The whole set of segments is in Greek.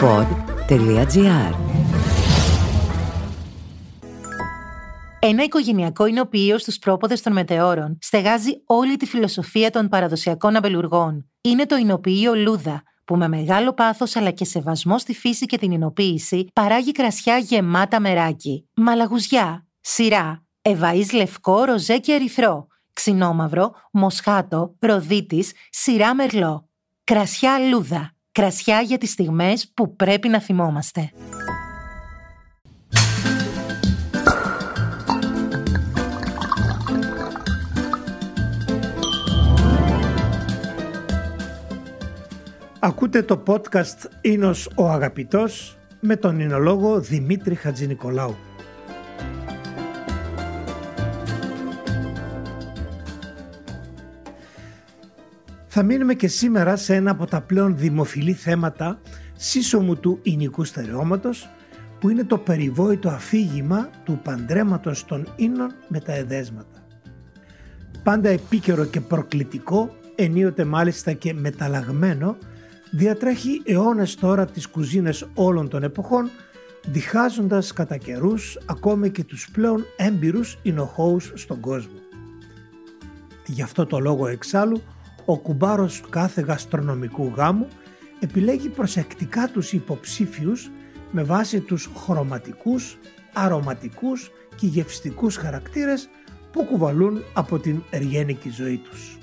pod.gr Ένα οικογενειακό εινοποιείο στους πρόποδες των μετεώρων στεγάζει όλη τη φιλοσοφία των παραδοσιακών αμπελουργών. Είναι το εινοποιείο Λούδα, που με μεγάλο πάθος αλλά και σεβασμό στη φύση και την εινοποίηση παράγει κρασιά γεμάτα μεράκι, μαλαγουζιά, σειρά, ευαΐς λευκό, ροζέ και ερυθρό, ξινόμαυρο, μοσχάτο, ροδίτης, σειρά μερλό. Κρασιά Λούδα. Κρασιά για τις στιγμές που πρέπει να θυμόμαστε. Ακούτε το podcast «Ίνος ο Αγαπητός» με τον εινολόγο Δημήτρη Χατζηνικολάου. Θα μείνουμε και σήμερα σε ένα από τα πλέον δημοφιλή θέματα σύσσωμου του ηνικού στερεώματος που είναι το περιβόητο αφήγημα του παντρέματος των ίνων με τα εδέσματα. Πάντα επίκαιρο και προκλητικό, ενίοτε μάλιστα και μεταλλαγμένο, διατρέχει αιώνες τώρα τις κουζίνες όλων των εποχών, διχάζοντας κατά καιρούς ακόμη και τους πλέον έμπειρους ινοχώους στον κόσμο. Γι' αυτό το λόγο εξάλλου ο κουμπάρος κάθε γαστρονομικού γάμου επιλέγει προσεκτικά τους υποψήφιους με βάση τους χρωματικούς, αρωματικούς και γευστικούς χαρακτήρες που κουβαλούν από την εργένικη ζωή τους.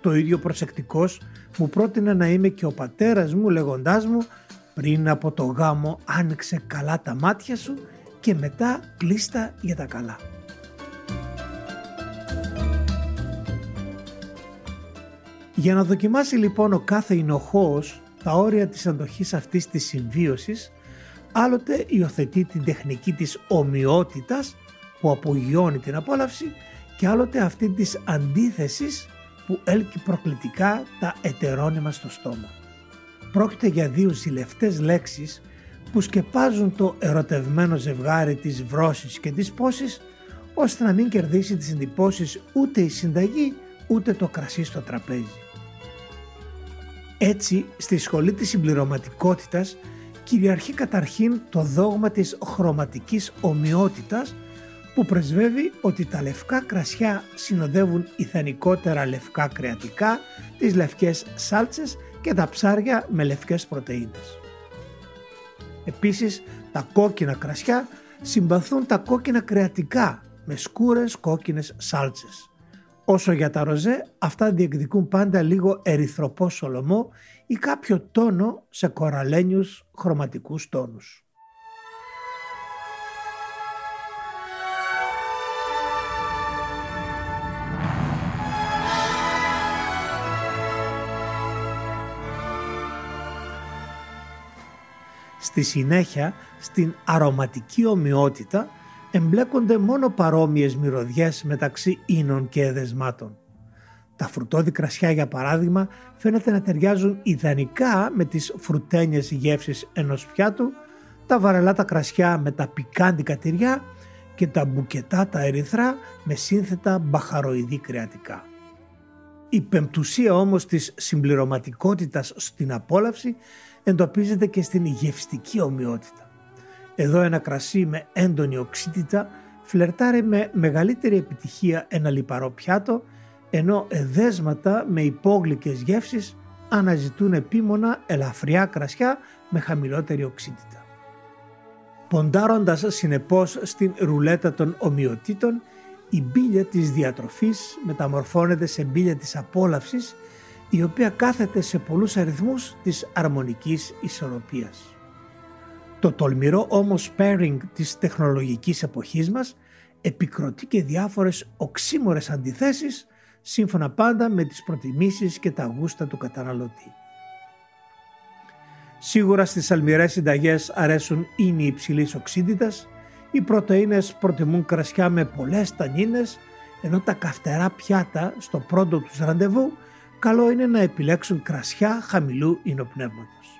Το ίδιο προσεκτικός μου πρότεινε να είμαι και ο πατέρας μου λέγοντάς μου πριν από το γάμο άνοιξε καλά τα μάτια σου και μετά κλείστα για τα καλά. Για να δοκιμάσει λοιπόν ο κάθε εινοχώος τα όρια της αντοχής αυτής της συμβίωσης, άλλοτε υιοθετεί την τεχνική της ομοιότητας που απογειώνει την απόλαυση και άλλοτε αυτή της αντίθεσης που έλκει προκλητικά τα ετερόνυμα στο στόμα. Πρόκειται για δύο ζηλευτές λέξεις που σκεπάζουν το ερωτευμένο ζευγάρι της βρώσης και της πόσης ώστε να μην κερδίσει τις εντυπώσεις ούτε η συνταγή ούτε το κρασί στο τραπέζι. Έτσι, στη σχολή της συμπληρωματικότητας κυριαρχεί καταρχήν το δόγμα της χρωματικής ομοιότητας που πρεσβεύει ότι τα λευκά κρασιά συνοδεύουν ηθανικότερα λευκά κρεατικά, τις λευκές σάλτσες και τα ψάρια με λευκές πρωτεΐνες. Επίσης, τα κόκκινα κρασιά συμπαθούν τα κόκκινα κρεατικά με σκούρες κόκκινες σάλτσες. Όσο για τα ροζέ, αυτά διεκδικούν πάντα λίγο ερυθροπό σολομό ή κάποιο τόνο σε κοραλένιους χρωματικούς τόνους. Στη συνέχεια, στην αρωματική ομοιότητα εμπλέκονται μόνο παρόμοιες μυρωδιές μεταξύ ίνων και εδεσμάτων. Τα φρουτόδι κρασιά για παράδειγμα φαίνεται να ταιριάζουν ιδανικά με τις φρουτένιες γεύσεις ενός πιάτου, τα βαρελάτα κρασιά με τα πικάντικα τυριά και τα μπουκετά τα ερυθρά με σύνθετα μπαχαροειδή κρεατικά. Η πεμπτουσία όμως της συμπληρωματικότητας στην απόλαυση εντοπίζεται και στην γευστική ομοιότητα. Εδώ ένα κρασί με έντονη οξύτητα φλερτάρει με μεγαλύτερη επιτυχία ένα λιπαρό πιάτο, ενώ εδέσματα με υπόγλυκες γεύσεις αναζητούν επίμονα ελαφριά κρασιά με χαμηλότερη οξύτητα. Ποντάροντας συνεπώς στην ρουλέτα των ομοιοτήτων, η μπύλια της διατροφής μεταμορφώνεται σε μπύλια της απόλαυσης η οποία κάθεται σε πολλούς αριθμούς της αρμονικής ισορροπίας. Το τολμηρό όμως pairing της τεχνολογικής εποχής μας επικροτεί και διάφορες οξύμορες αντιθέσεις σύμφωνα πάντα με τις προτιμήσεις και τα γούστα του καταναλωτή. Σίγουρα στις αλμυρές συνταγές αρέσουν ίνοι υψηλής οξύτητας, οι πρωτεΐνες προτιμούν κρασιά με πολλές τανίνες, ενώ τα καυτερά πιάτα στο πρώτο τους ραντεβού καλό είναι να επιλέξουν κρασιά χαμηλού υνοπνεύματος.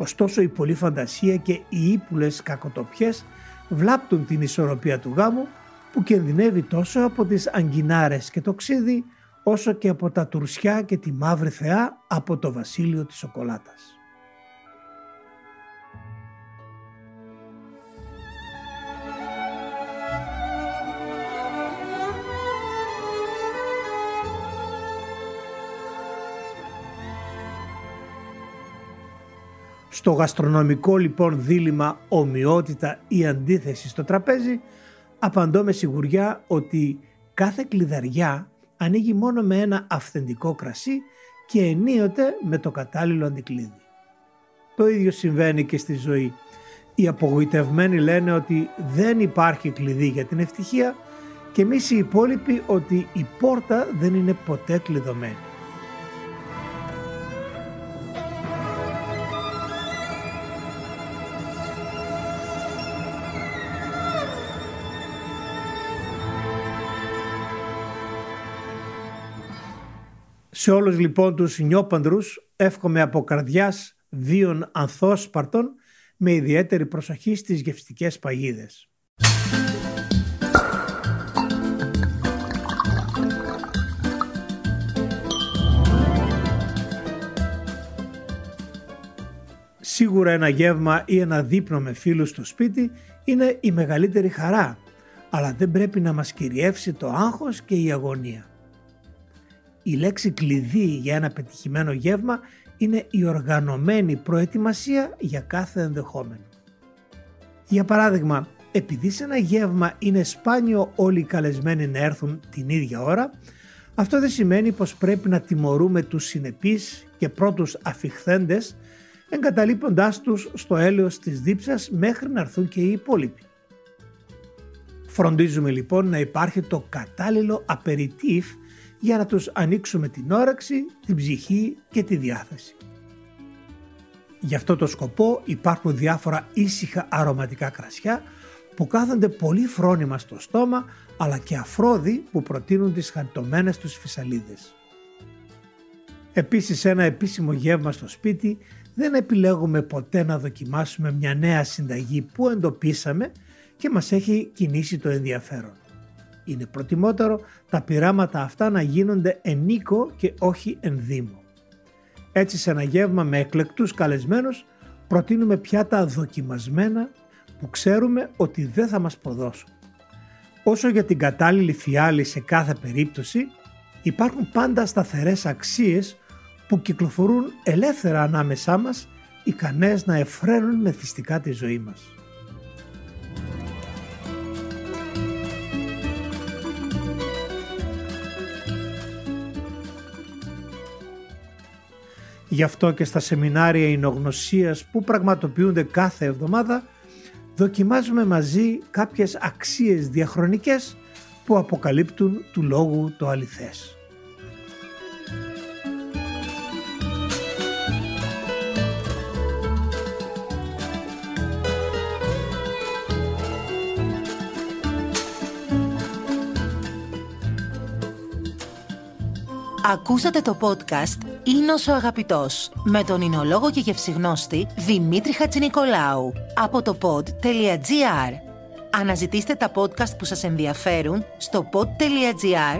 Ωστόσο η πολλή φαντασία και οι ύπουλες κακοτοπιές βλάπτουν την ισορροπία του γάμου που κινδυνεύει τόσο από τις αγκινάρες και το ξύδι όσο και από τα τουρσιά και τη μαύρη θεά από το βασίλειο της σοκολάτας. Στο γαστρονομικό λοιπόν δίλημα ομοιότητα ή αντίθεση στο τραπέζι απαντώ με σιγουριά ότι κάθε κλειδαριά ανοίγει μόνο με ένα αυθεντικό κρασί και ενίοτε με το κατάλληλο αντικλείδι. Το ίδιο συμβαίνει και στη ζωή. Οι απογοητευμένοι λένε ότι δεν υπάρχει κλειδί για την ευτυχία και εμείς οι υπόλοιποι ότι η πόρτα δεν είναι ποτέ κλειδωμένη. Σε όλους λοιπόν τους νιόπανδρους εύχομαι από καρδιάς βίων ανθόσπαρτων με ιδιαίτερη προσοχή στις γευστικές παγίδες. Σίγουρα ένα γεύμα ή ένα δείπνο με φίλους στο σπίτι είναι η μεγαλύτερη χαρά, αλλά δεν πρέπει να μας κυριεύσει το άγχος και η αγωνία. Η λέξη κλειδί για ένα πετυχημένο γεύμα είναι η οργανωμένη προετοιμασία για κάθε ενδεχόμενο. Για παράδειγμα, επειδή σε ένα γεύμα είναι σπάνιο όλοι οι καλεσμένοι να έρθουν την ίδια ώρα, αυτό δεν σημαίνει πως πρέπει να τιμωρούμε τους συνεπείς και πρώτους αφιχθέντες εγκαταλείποντάς τους στο έλεος της δίψας μέχρι να έρθουν και οι υπόλοιποι. Φροντίζουμε λοιπόν να υπάρχει το κατάλληλο απεριτίφ για να τους ανοίξουμε την όρεξη, την ψυχή και τη διάθεση. Γι' αυτό το σκοπό υπάρχουν διάφορα ήσυχα αρωματικά κρασιά που κάθονται πολύ φρόνημα στο στόμα αλλά και αφρόδι που προτείνουν τις χαρτωμένες τους φυσαλίδες. Επίσης ένα επίσημο γεύμα στο σπίτι δεν επιλέγουμε ποτέ να δοκιμάσουμε μια νέα συνταγή που εντοπίσαμε και μας έχει κινήσει το ενδιαφέρον είναι προτιμότερο τα πειράματα αυτά να γίνονται ενίκο και όχι ενδύμο. Έτσι σε ένα γεύμα με εκλεκτούς καλεσμένους προτείνουμε πιάτα δοκιμασμένα που ξέρουμε ότι δεν θα μας προδώσουν. Όσο για την κατάλληλη φιάλη σε κάθε περίπτωση υπάρχουν πάντα σταθερές αξίες που κυκλοφορούν ελεύθερα ανάμεσά μας ικανές να εφραίνουν μεθυστικά τη ζωή μας. Γι' αυτό και στα σεμινάρια εινογνωσίας που πραγματοποιούνται κάθε εβδομάδα δοκιμάζουμε μαζί κάποιες αξίες διαχρονικές που αποκαλύπτουν του λόγου το αληθές. Ακούσατε το podcast «Ίνος ο αγαπητός» με τον εινολόγο και γευσιγνώστη Δημήτρη Χατζηνικολάου από το pod.gr. Αναζητήστε τα podcast που σας ενδιαφέρουν στο pod.gr,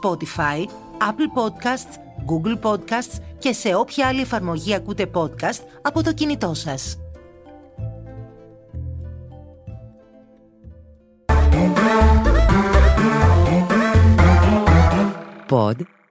Spotify, Apple Podcasts, Google Podcasts και σε όποια άλλη εφαρμογή ακούτε podcast από το κινητό σας. Pod.gr.